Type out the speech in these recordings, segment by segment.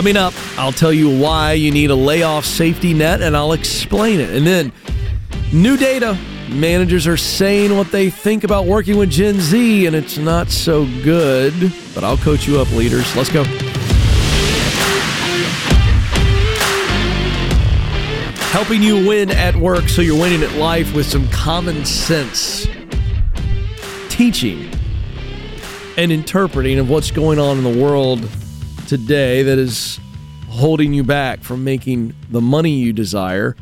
Coming up, I'll tell you why you need a layoff safety net and I'll explain it. And then, new data. Managers are saying what they think about working with Gen Z, and it's not so good. But I'll coach you up, leaders. Let's go. Helping you win at work so you're winning at life with some common sense. Teaching and interpreting of what's going on in the world today that is holding you back from making the money you desire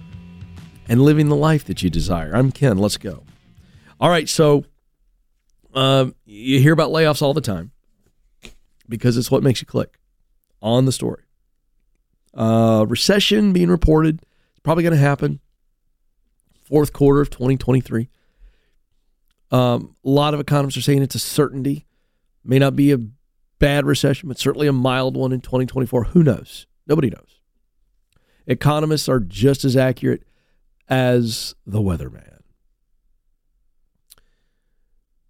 and living the life that you desire. I'm Ken. Let's go. All right. So um, you hear about layoffs all the time because it's what makes you click on the story. Uh, recession being reported. It's probably going to happen. Fourth quarter of 2023. Um, a lot of economists are saying it's a certainty. May not be a bad recession, but certainly a mild one in 2024. Who knows? Nobody knows. Economists are just as accurate as the weatherman.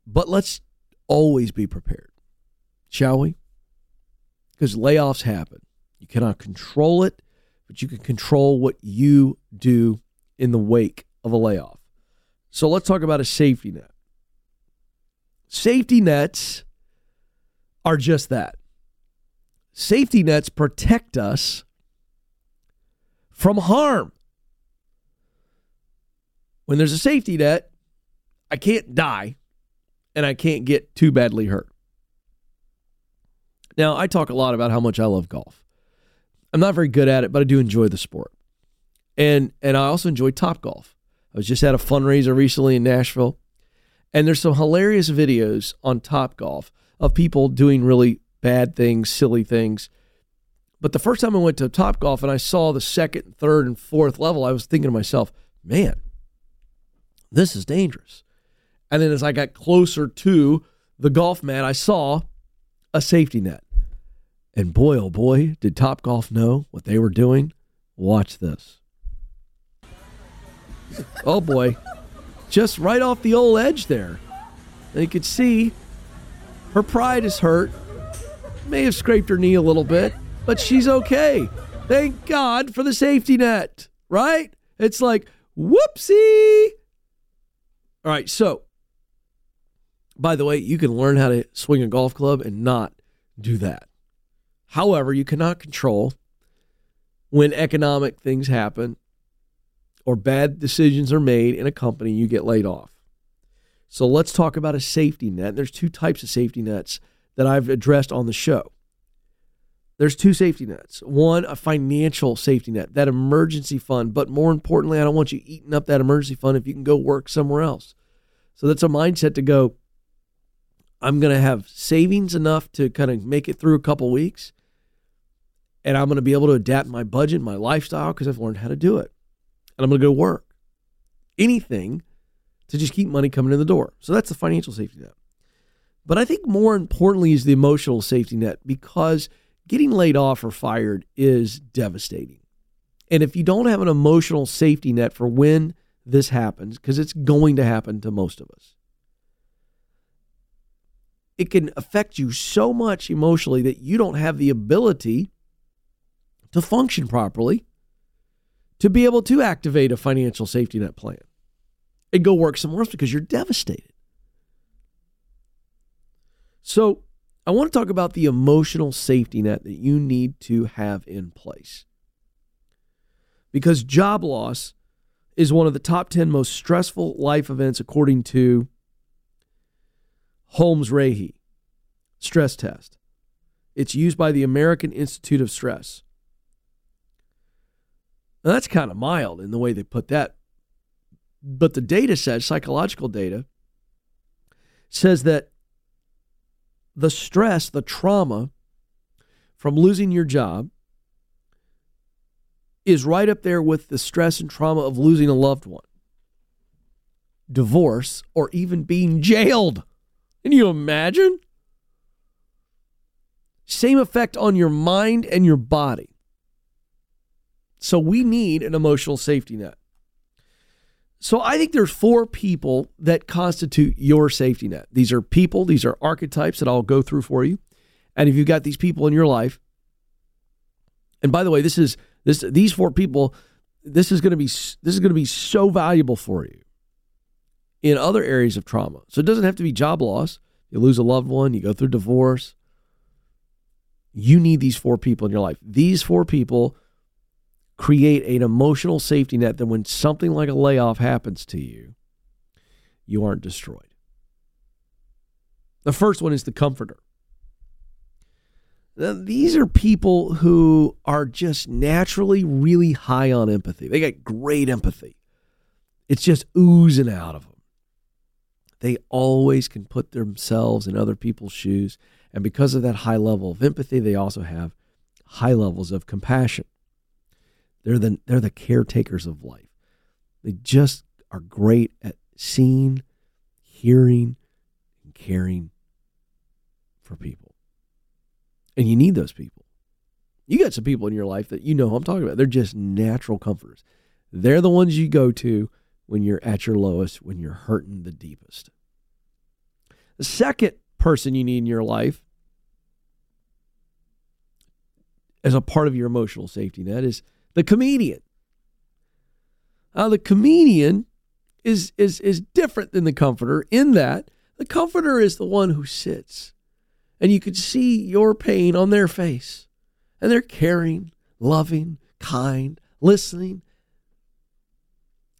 But let's always be prepared, shall we? Because layoffs happen. You cannot control it, but you can control what you do in the wake of a layoff. So let's talk about a safety net. Safety nets are just that. Safety nets protect us from harm. When there's a safety net, I can't die and I can't get too badly hurt. Now, I talk a lot about how much I love golf. I'm not very good at it, but I do enjoy the sport. And and I also enjoy Top Golf. I was just at a fundraiser recently in Nashville, and there's some hilarious videos on Top Golf of people doing really bad things, silly things. But the first time I went to Top Golf and I saw the second, third, and fourth level, I was thinking to myself, man, this is dangerous. And then as I got closer to the golf mat, I saw a safety net. And boy, oh boy, did Top Golf know what they were doing? Watch this. Oh boy, just right off the old edge there. You could see her pride is hurt. May have scraped her knee a little bit, but she's okay. Thank God for the safety net, right? It's like, whoopsie. All right, so by the way, you can learn how to swing a golf club and not do that. However, you cannot control when economic things happen or bad decisions are made in a company, you get laid off. So let's talk about a safety net. There's two types of safety nets that I've addressed on the show. There's two safety nets. One, a financial safety net, that emergency fund. But more importantly, I don't want you eating up that emergency fund if you can go work somewhere else. So that's a mindset to go, I'm going to have savings enough to kind of make it through a couple weeks. And I'm going to be able to adapt my budget, my lifestyle, because I've learned how to do it. And I'm going to go work. Anything to just keep money coming in the door. So that's the financial safety net. But I think more importantly is the emotional safety net because getting laid off or fired is devastating. And if you don't have an emotional safety net for when this happens, because it's going to happen to most of us, it can affect you so much emotionally that you don't have the ability to function properly to be able to activate a financial safety net plan and go work somewhere else because you're devastated. So, I want to talk about the emotional safety net that you need to have in place. Because job loss is one of the top 10 most stressful life events according to Holmes Rahe stress test. It's used by the American Institute of Stress. Now, that's kind of mild in the way they put that. But the data says, psychological data, says that the stress, the trauma from losing your job is right up there with the stress and trauma of losing a loved one, divorce, or even being jailed. Can you imagine? Same effect on your mind and your body. So we need an emotional safety net. So I think there's four people that constitute your safety net. These are people, these are archetypes that I'll go through for you. And if you've got these people in your life, And by the way, this is this these four people. This is going to be this is going to be so valuable for you in other areas of trauma. So it doesn't have to be job loss. You lose a loved one, you go through divorce. You need these four people in your life. These four people create an emotional safety net that when something like a layoff happens to you, you aren't destroyed. The first one is the comforter. Now, these are people who are just naturally really high on empathy. They got great empathy. It's just oozing out of them. They always can put themselves in other people's shoes. And because of that high level of empathy, they also have high levels of compassion. They're the, they're the caretakers of life. They just are great at seeing, hearing, and caring for people. And you need those people. You got some people in your life that you know I'm talking about. They're just natural comforters. They're the ones you go to when you're at your lowest, when you're hurting the deepest. The second person you need in your life as a part of your emotional safety net is the comedian. Now, the comedian is, is, is different than the comforter in that the comforter is the one who sits and you could see your pain on their face. And they're caring, loving, kind, listening,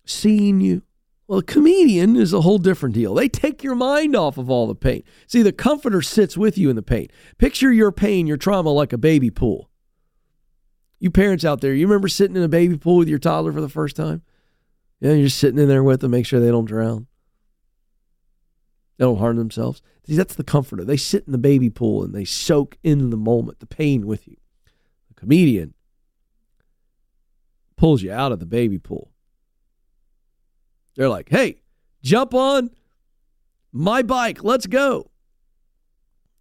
seeing you. Well, a comedian is a whole different deal. They take your mind off of all the pain. See, the comforter sits with you in the pain. Picture your pain, your trauma like a baby pool. You parents out there, you remember sitting in a baby pool with your toddler for the first time? Yeah, you're just sitting in there with them, make sure they don't drown. They don't harm themselves. See, that's the comforter. They sit in the baby pool and they soak in the moment, the pain with you. The comedian pulls you out of the baby pool they're like, hey, jump on my bike. Let's go.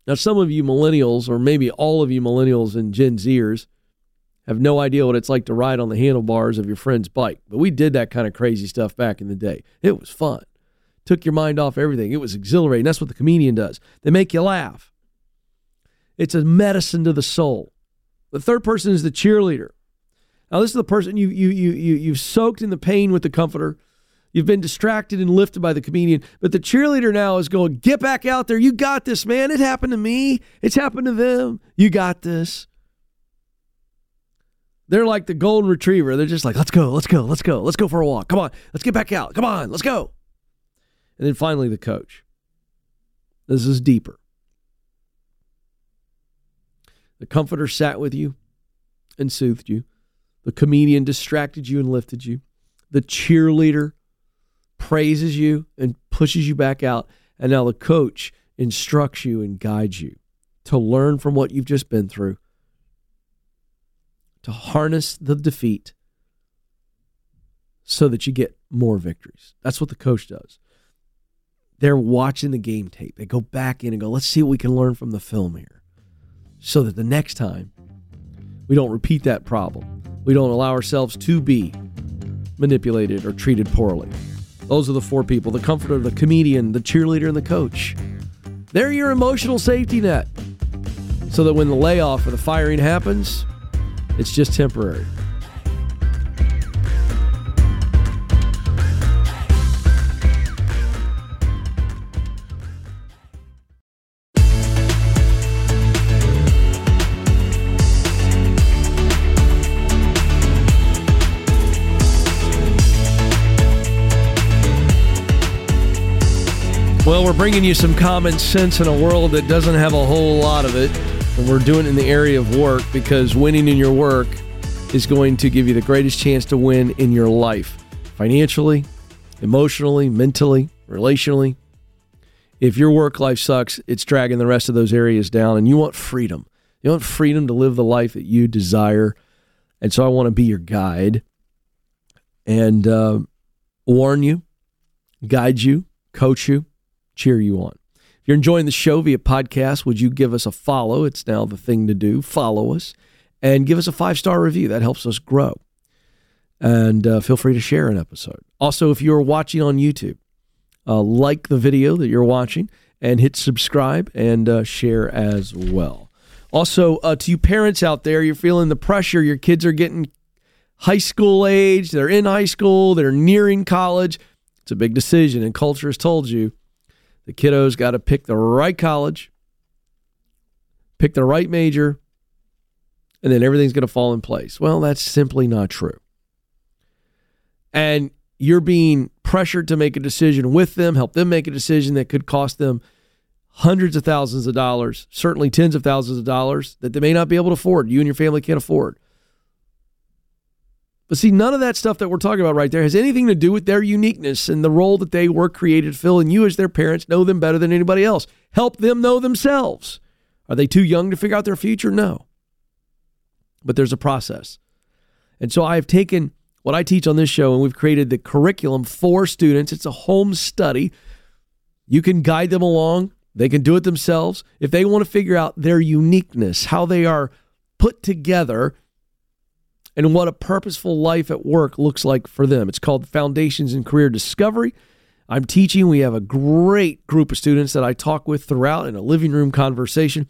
Now, some of you millennials, or maybe all of you millennials and Gen Zers, have no idea what it's like to ride on the handlebars of your friend's bike. But we did that kind of crazy stuff back in the day. It was fun. Took your mind off everything. It was exhilarating. That's what the comedian does. They make you laugh. It's a medicine to the soul. The third person is the cheerleader. Now, this is the person you you you you you've soaked in the pain with the comforter. You've been distracted and lifted by the comedian, but the cheerleader now is going, get back out there. You got this, man. It happened to me. It's happened to them. You got this. They're like the golden retriever. They're just like, let's go, let's go, let's go, let's go for a walk. Come on, let's get back out. Come on, let's go. And then finally, the coach. This is deeper. The comforter sat with you and soothed you. The comedian distracted you and lifted you. The cheerleader praises you and pushes you back out. And now the coach instructs you and guides you to learn from what you've just been through, to harness the defeat so that you get more victories. That's what the coach does. They're watching the game tape. They go back in and go, let's see what we can learn from the film here so that the next time we don't repeat that problem. We don't allow ourselves to be manipulated or treated poorly. Those are the four people the comforter, the comedian, the cheerleader, and the coach. They're your emotional safety net. So that when the layoff or the firing happens, it's just temporary. Well, we're bringing you some common sense in a world that doesn't have a whole lot of it. And we're doing it in the area of work because winning in your work is going to give you the greatest chance to win in your life financially, emotionally, mentally, relationally. If your work life sucks, it's dragging the rest of those areas down, and you want freedom. You want freedom to live the life that you desire. And so I want to be your guide and uh, warn you, guide you, coach you cheer you on. You're enjoying the show via podcast, would you give us a follow? It's now the thing to do. Follow us and give us a five star review. That helps us grow. And uh, feel free to share an episode. Also, if you're watching on YouTube, uh, like the video that you're watching and hit subscribe and uh, share as well. Also, uh, to you parents out there, you're feeling the pressure. Your kids are getting high school age, they're in high school, they're nearing college. It's a big decision, and culture has told you the kiddo's got to pick the right college, pick the right major, and then everything's going to fall in place. Well, that's simply not true. And you're being pressured to make a decision with them, help them make a decision that could cost them hundreds of thousands of dollars, certainly tens of thousands of dollars that they may not be able to afford. You and your family can't afford. But see, none of that stuff that we're talking about right there has anything to do with their uniqueness and the role that they were created to fill. And you, as their parents, know them better than anybody else. Help them know themselves. Are they too young to figure out their future? No. But there's a process. And so I have taken what I teach on this show and we've created the curriculum for students. It's a home study. You can guide them along, they can do it themselves. If they want to figure out their uniqueness, how they are put together, and what a purposeful life at work looks like for them. It's called Foundations in Career Discovery. I'm teaching. We have a great group of students that I talk with throughout in a living room conversation.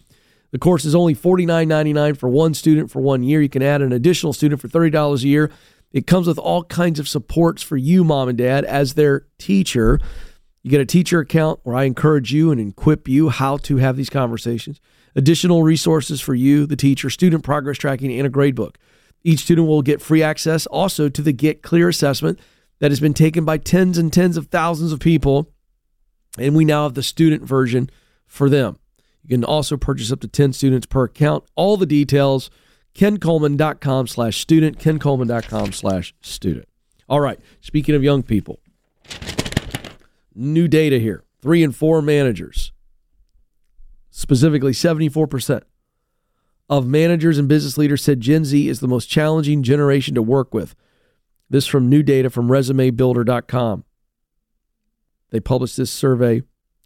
The course is only $49.99 for one student for one year. You can add an additional student for $30 a year. It comes with all kinds of supports for you, mom and dad, as their teacher. You get a teacher account where I encourage you and equip you how to have these conversations. Additional resources for you, the teacher, student progress tracking, and a grade book. Each student will get free access also to the Get Clear assessment that has been taken by tens and tens of thousands of people. And we now have the student version for them. You can also purchase up to 10 students per account. All the details, kencoleman.com slash student, kencoleman.com slash student. All right, speaking of young people, new data here. Three and four managers, specifically 74% of managers and business leaders said Gen Z is the most challenging generation to work with. This from new data from resumebuilder.com. They published this survey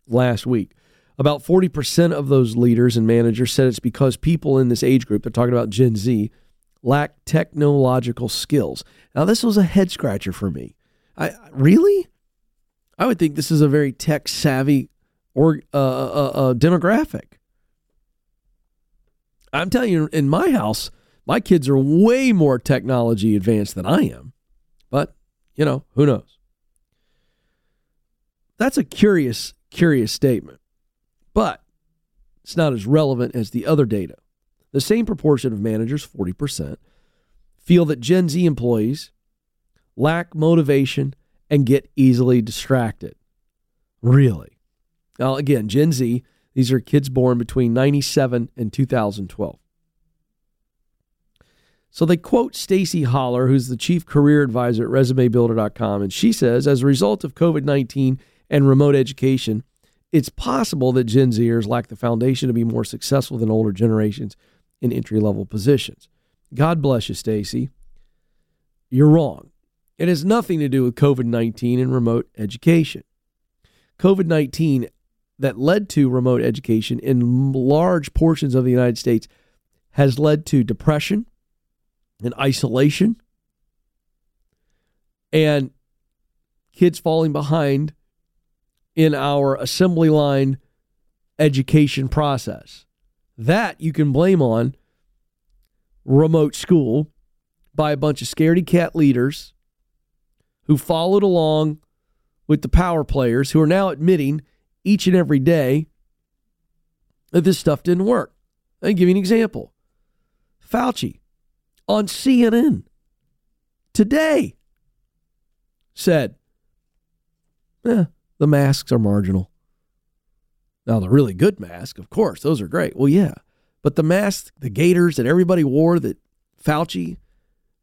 last week. About 40% of those leaders and managers said it's because people in this age group, they're talking about Gen Z, lack technological skills. Now, this was a head scratcher for me. I really? I would think this is a very tech savvy or uh, uh, uh, demographic. I'm telling you, in my house, my kids are way more technology advanced than I am. But, you know, who knows? That's a curious, curious statement. But it's not as relevant as the other data. The same proportion of managers, 40%, feel that Gen Z employees lack motivation and get easily distracted. Really? Now, again, Gen Z, these are kids born between 97 and 2012. So they quote Stacie Haller, who's the chief career advisor at resumebuilder.com, and she says, as a result of COVID 19 and remote education, it's possible that Gen Zers lack the foundation to be more successful than older generations in entry level positions. God bless you, Stacy. You're wrong. It has nothing to do with COVID 19 and remote education. COVID 19 that led to remote education in large portions of the United States has led to depression and isolation and kids falling behind in our assembly line education process. That you can blame on remote school by a bunch of scaredy cat leaders who followed along with the power players who are now admitting each and every day that this stuff didn't work. I'll give you an example. Fauci on CNN today said, eh, the masks are marginal. Now, the really good mask, of course, those are great. Well, yeah. But the masks, the gaiters that everybody wore that Fauci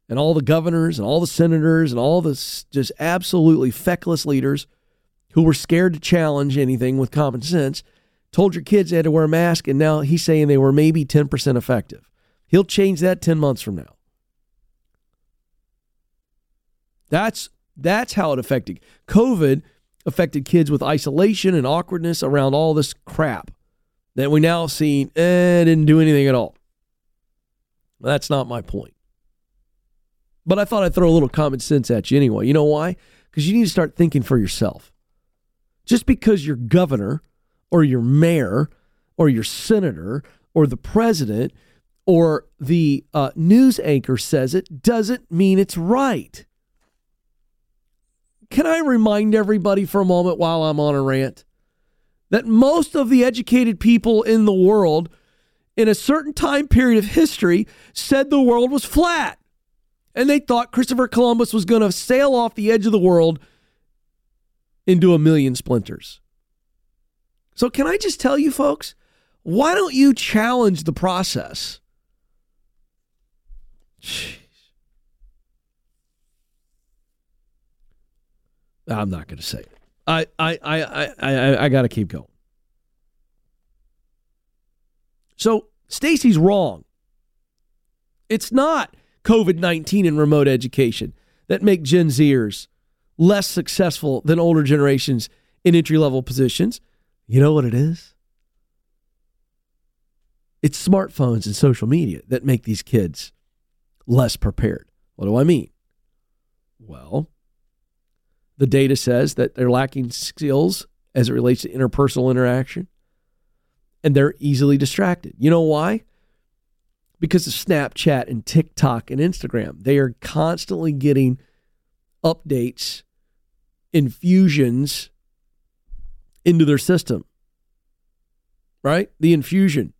and all the governors and all the senators and all the just absolutely feckless leaders who were scared to challenge anything with common sense told your kids they had to wear a mask, and now he's saying they were maybe 10% effective. He'll change that 10 months from now. That's that's how it affected. COVID affected kids with isolation and awkwardness around all this crap that we now see eh, didn't do anything at all. That's not my point. But I thought I'd throw a little common sense at you anyway. You know why? Because you need to start thinking for yourself. Just because your governor or your mayor or your senator or the president or the uh, news anchor says it doesn't mean it's right. Can I remind everybody for a moment while I'm on a rant that most of the educated people in the world in a certain time period of history said the world was flat? And they thought Christopher Columbus was going to sail off the edge of the world into a million splinters. So, can I just tell you, folks, why don't you challenge the process? Jeez. I'm not going to say it. I I I I I, I got to keep going. So Stacie's wrong. It's not COVID 19 and remote education that make Gen Zers less successful than older generations in entry level positions. You know what it is? It's smartphones and social media that make these kids less prepared. What do I mean? Well, the data says that they're lacking skills as it relates to interpersonal interaction and they're easily distracted. You know why? Because of Snapchat and TikTok and Instagram. They are constantly getting updates, infusions into their system. Right? The infusion.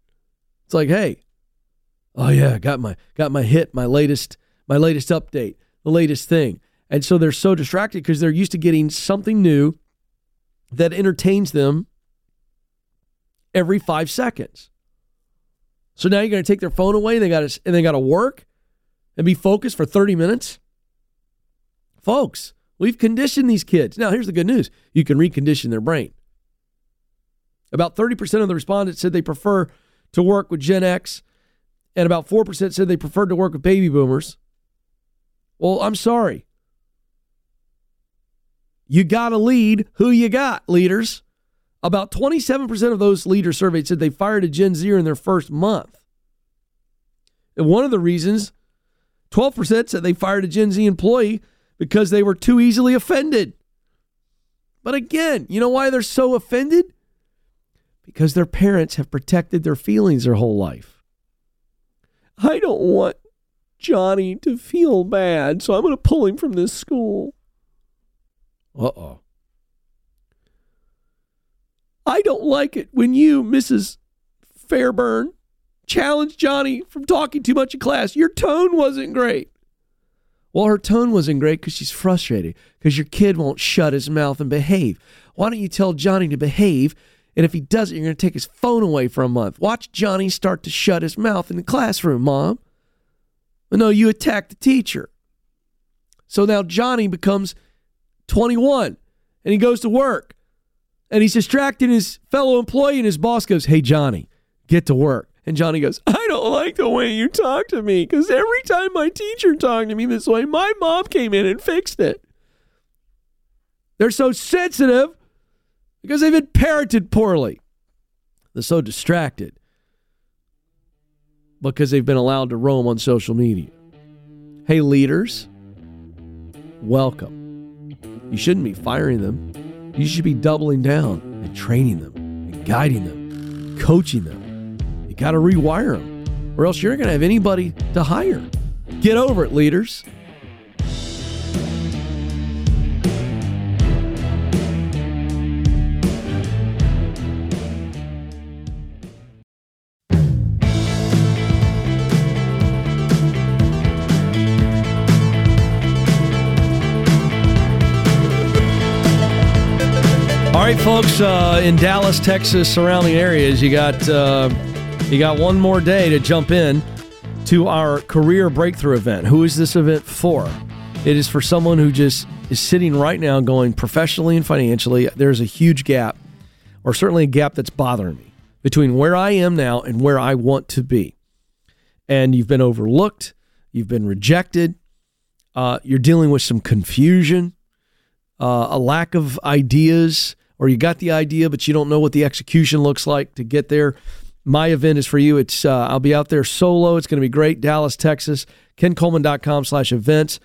It's like, hey, oh yeah, got my got my hit, my latest my latest update, the latest thing. And so they're so distracted because they're used to getting something new that entertains them every 5 seconds. So now you're going to take their phone away and they got to and they got to work and be focused for 30 minutes? Folks, we've conditioned these kids. Now, here's the good news. You can recondition their brain. About 30% of the respondents said they prefer to work with Gen X, and about 4% said they preferred to work with baby boomers. Well, I'm sorry. You got to lead who you got, leaders. About 27% of those leaders surveyed said they fired a Gen Zer in their first month. And one of the reasons, 12% said they fired a Gen Z employee because they were too easily offended. But again, you know why they're so offended? Because their parents have protected their feelings their whole life. I don't want Johnny to feel bad, so I'm going to pull him from this school. Uh oh. I don't like it when you, Mrs. Fairburn, challenge Johnny from talking too much in class. Your tone wasn't great. Well, her tone wasn't great because she's frustrated because your kid won't shut his mouth and behave. Why don't you tell Johnny to behave? And if he doesn't, you're going to take his phone away for a month. Watch Johnny start to shut his mouth in the classroom, Mom. But no, you attack the teacher. So now Johnny becomes 21 and he goes to work and he's distracting his fellow employee, and his boss goes, Hey, Johnny, get to work. And Johnny goes, I don't like the way you talk to me because every time my teacher talked to me this way, my mom came in and fixed it. They're so sensitive because they've been parented poorly. They're so distracted because they've been allowed to roam on social media. Hey, leaders, welcome. You shouldn't be firing them. You should be doubling down and training them and guiding them, coaching them. Got to rewire them, or else you're going to have anybody to hire. Get over it, leaders. All right, folks, uh, in Dallas, Texas, surrounding areas, you got uh, you got one more day to jump in to our career breakthrough event. Who is this event for? It is for someone who just is sitting right now, going professionally and financially. There's a huge gap, or certainly a gap that's bothering me between where I am now and where I want to be. And you've been overlooked, you've been rejected, uh, you're dealing with some confusion, uh, a lack of ideas or you got the idea but you don't know what the execution looks like to get there, my event is for you. It's uh, I'll be out there solo. It's going to be great. Dallas, Texas. KenColeman.com slash events.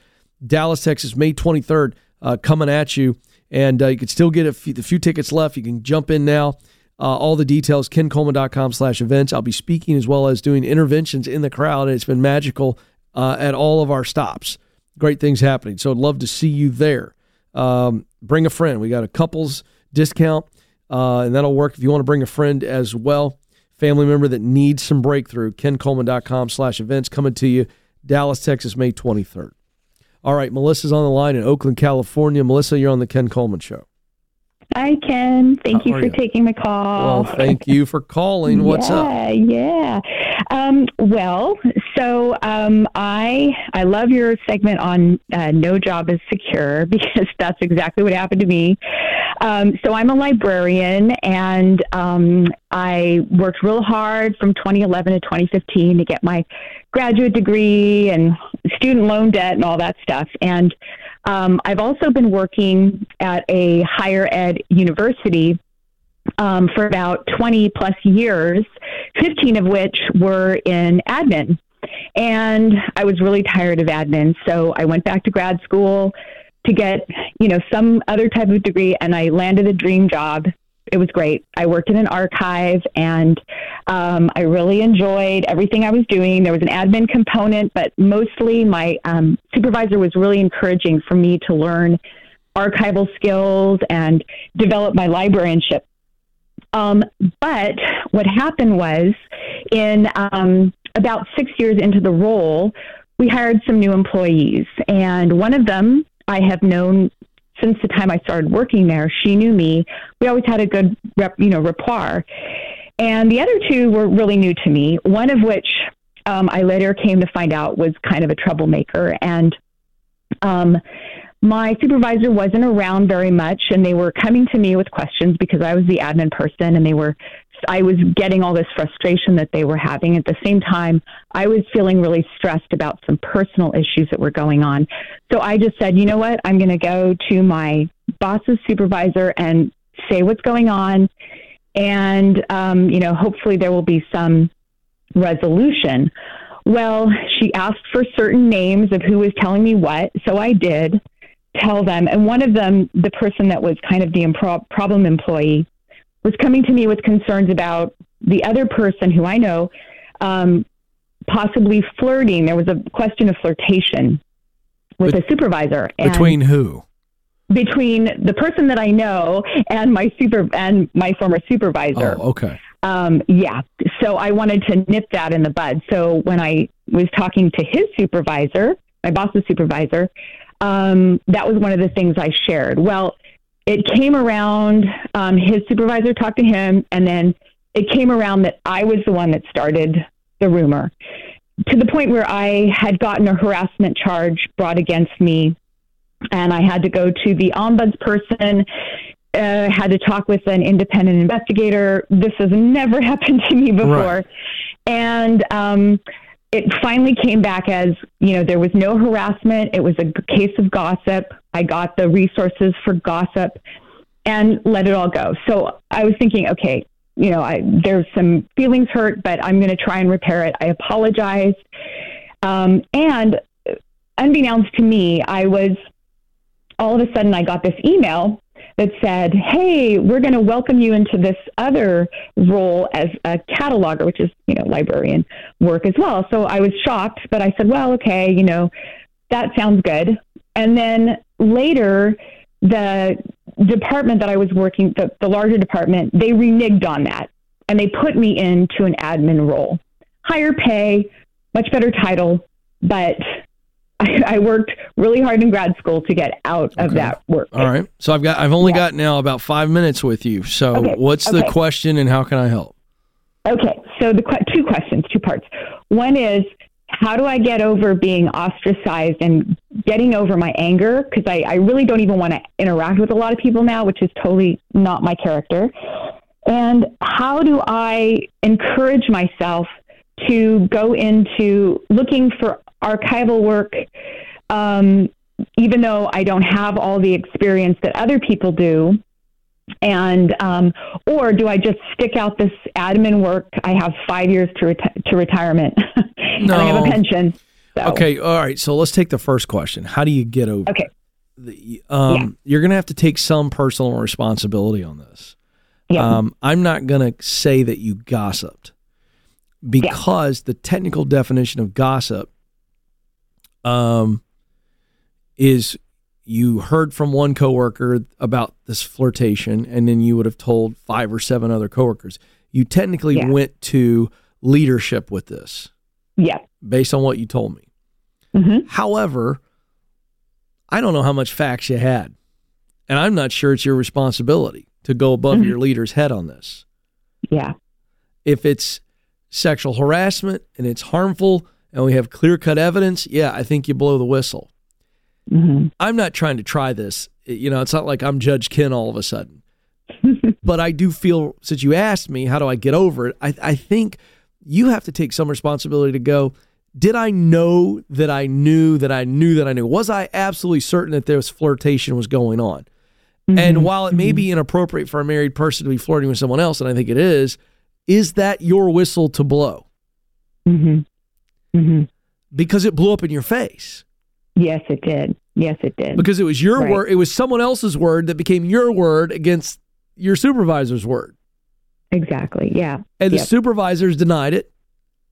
Dallas, Texas, May 23rd, uh, coming at you. And uh, you can still get a few, the few tickets left. You can jump in now. Uh, all the details, kencoleman.com slash events. I'll be speaking as well as doing interventions in the crowd, and it's been magical uh, at all of our stops. Great things happening. So I'd love to see you there. Um, bring a friend. We got a couples discount, uh, and that'll work if you want to bring a friend as well. Family member that needs some breakthrough. KenColeman.com slash events coming to you. Dallas, Texas, May 23rd. All right, Melissa's on the line in Oakland, California. Melissa, you're on the Ken Coleman Show. Hi, Ken. Thank How you for you? taking the call. Well, thank you for calling. What's yeah, up? Yeah. Um, well, so um, I I love your segment on uh, no job is secure because that's exactly what happened to me. Um, so I'm a librarian, and um, I worked real hard from 2011 to 2015 to get my graduate degree and student loan debt and all that stuff. And um, I've also been working at a higher ed university um, for about 20 plus years, 15 of which were in admin. And I was really tired of admin. So I went back to grad school to get, you know, some other type of degree and I landed a dream job it was great. I worked in an archive and um, I really enjoyed everything I was doing. There was an admin component, but mostly my um, supervisor was really encouraging for me to learn archival skills and develop my librarianship. Um, but what happened was, in um, about six years into the role, we hired some new employees, and one of them I have known since the time I started working there, she knew me. We always had a good, rep, you know, rapport. And the other two were really new to me. One of which um, I later came to find out was kind of a troublemaker. And um, my supervisor wasn't around very much, and they were coming to me with questions because I was the admin person, and they were I was getting all this frustration that they were having. At the same time, I was feeling really stressed about some personal issues that were going on. So I just said, you know what? I'm going to go to my boss's supervisor and say what's going on. And, um, you know, hopefully there will be some resolution. Well, she asked for certain names of who was telling me what. So I did tell them. And one of them, the person that was kind of the impro- problem employee, was coming to me with concerns about the other person who I know um, possibly flirting. There was a question of flirtation with Be- a supervisor. Between who? Between the person that I know and my super and my former supervisor. Oh, okay. Um, yeah. So I wanted to nip that in the bud. So when I was talking to his supervisor, my boss's supervisor, um, that was one of the things I shared. Well, it came around, um, his supervisor talked to him, and then it came around that I was the one that started the rumor to the point where I had gotten a harassment charge brought against me, and I had to go to the ombudsperson. Uh, had to talk with an independent investigator. This has never happened to me before, right. and um, it finally came back as you know there was no harassment it was a case of gossip i got the resources for gossip and let it all go so i was thinking okay you know I, there's some feelings hurt but i'm going to try and repair it i apologize. um, and unbeknownst to me i was all of a sudden i got this email that said, "Hey, we're going to welcome you into this other role as a cataloger, which is you know librarian work as well." So I was shocked, but I said, "Well, okay, you know, that sounds good." And then later, the department that I was working, the, the larger department, they reneged on that and they put me into an admin role, higher pay, much better title, but I, I, worked really hard in grad school to get out of that work. All right. So I've got I've only yeah. got now about five minutes with you. So okay. what's okay. the question and how can I help? Okay. So the two questions, two parts. One is how do I get over being ostracized and getting over my anger? Because I, I really don't even want to interact with a lot of people now, which is totally not my character. And how do I encourage myself to go into looking for archival work, um, even though I don't have all the experience that other people do. And um, or do I just stick out this admin work? I have five years to reti- to retirement, and I have a pension. So. Okay, all right. So let's take the first question. How do you get over? Okay. The, um, yeah. You're going to have to take some personal responsibility on this. Yeah. Um, I'm not going to say that you gossiped because the technical definition of gossip um, is you heard from one coworker about this flirtation, and then you would have told five or seven other coworkers. You technically Yeah. went to leadership with this yeah. based on what you told me. hmm However, I don't know how much facts you had. And I'm not sure it's your responsibility to go above Mhm. your leader's head on this. Yeah. If it's sexual harassment and it's harmful and we have clear cut evidence, yeah, I think you blow the whistle. hmm I'm not trying to try this. You know, it's not like I'm Judge Ken all of a sudden. but I do feel, since you asked me, how do I get over it? I, I think you have to take some responsibility to go, did I know that I knew that I knew that I knew? Was I absolutely certain that there was flirtation was going on? And while it may be inappropriate for a married person to be flirting with someone else, and I think it is, is that your whistle to blow? hmm hmm Because it blew up in your face. Yes, it did. Yes, it did. Because it was your Right. word, it was someone else's word that became your word against your supervisor's word. Exactly. Yeah. And the supervisors denied it,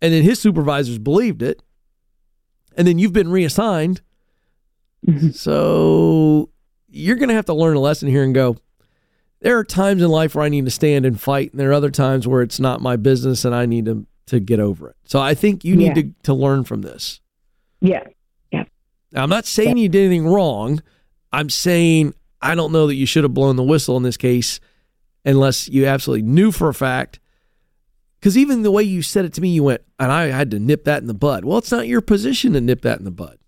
and then his supervisors believed it, and then you've been reassigned. Mhm. So you're going to have to learn a lesson here and go. There are times in life where I need to stand and fight, and there are other times where it's not my business and I need to to get over it. So I think you need Yeah. to to learn from this. Yeah. Yeah. Now, I'm not saying you did anything wrong. I'm saying I don't know that you should have blown the whistle in this case unless you absolutely knew for a fact. Because even the way you said it to me, you went, and I had to nip that in the bud. Well, it's not your position to nip that in the bud.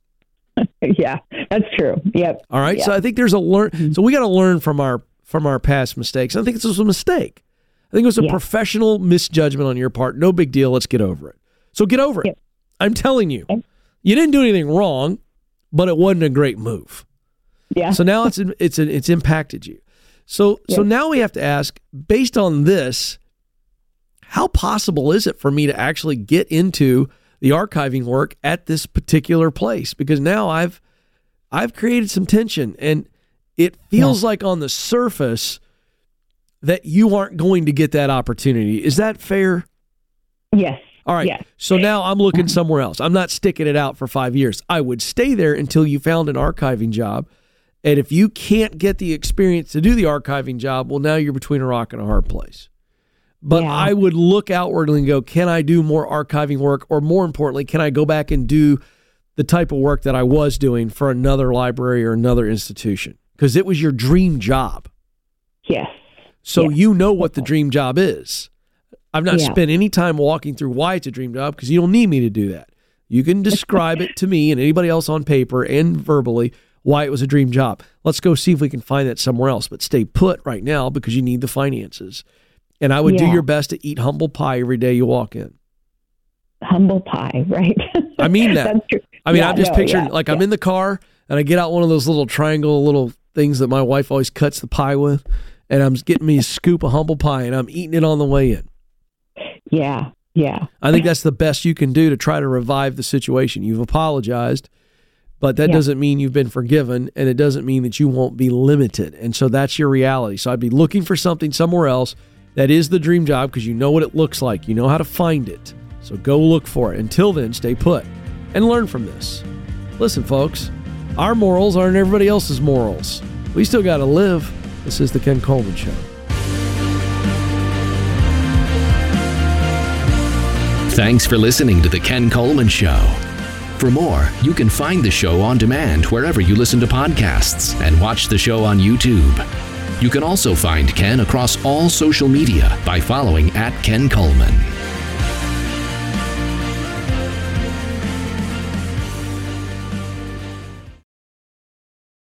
yeah. That's true. Yep. All right. Yeah. So I think there's a learn. Mm-hmm. So we got to learn from our from our past mistakes. I think this was a mistake. I think it was a Yeah. professional misjudgment on your part. No big deal. Let's get over it. So get over it. Yep. I'm telling you, Okay. you didn't do anything wrong, but it wasn't a great move. Yeah. So now it's it's it's impacted you. So so now we have to ask, based on this, how possible is it for me to actually get into the archiving work at this particular place? Because now I've I've created some tension, and it feels like on the surface that you aren't going to get that opportunity. Is that fair? yes. All right. Yes. So now I'm looking somewhere else. I'm not sticking it out for five years. I would stay there until you found an archiving job. And if you can't get the experience to do the archiving job, well, now you're between a rock and a hard place. But Yeah. I would look outwardly and go, can I do more archiving work? Or more importantly, can I go back and do the type of work that I was doing for another library or another institution? Because it was your dream job. Yes. So Yeah. you know what the dream job is. I've not Yeah. spent any time walking through why it's a dream job because you don't need me to do that. You can describe it to me and anybody else on paper and verbally why it was a dream job. Let's go see if we can find that somewhere else, but stay put right now because you need the finances. And I would do your best to eat humble pie every day you walk in. Humble pie, right? I mean that. That's true. I mean, Yeah, I'm just no, picturing yeah, like I'm in the car and I get out one of those little triangle little things that my wife always cuts the pie with, and I'm getting me a scoop of humble pie and I'm eating it on the way in. Yeah. Yeah. I think that's the best you can do to try to revive the situation. You've apologized, but that Yeah. doesn't mean you've been forgiven, and it doesn't mean that you won't be limited. And so that's your reality. So I'd be looking for something somewhere else that is the dream job because you know what it looks like, you know how to find it. So go look for it. Until then, stay put and learn from this. Listen, folks, our morals aren't everybody else's morals. We still got to live. This is the Ken Coleman Show. Thanks for listening to The Ken Coleman Show. For more, you can find the show on demand wherever you listen to podcasts and watch the show on YouTube. You can also find Ken across all social media by following at Ken Coleman.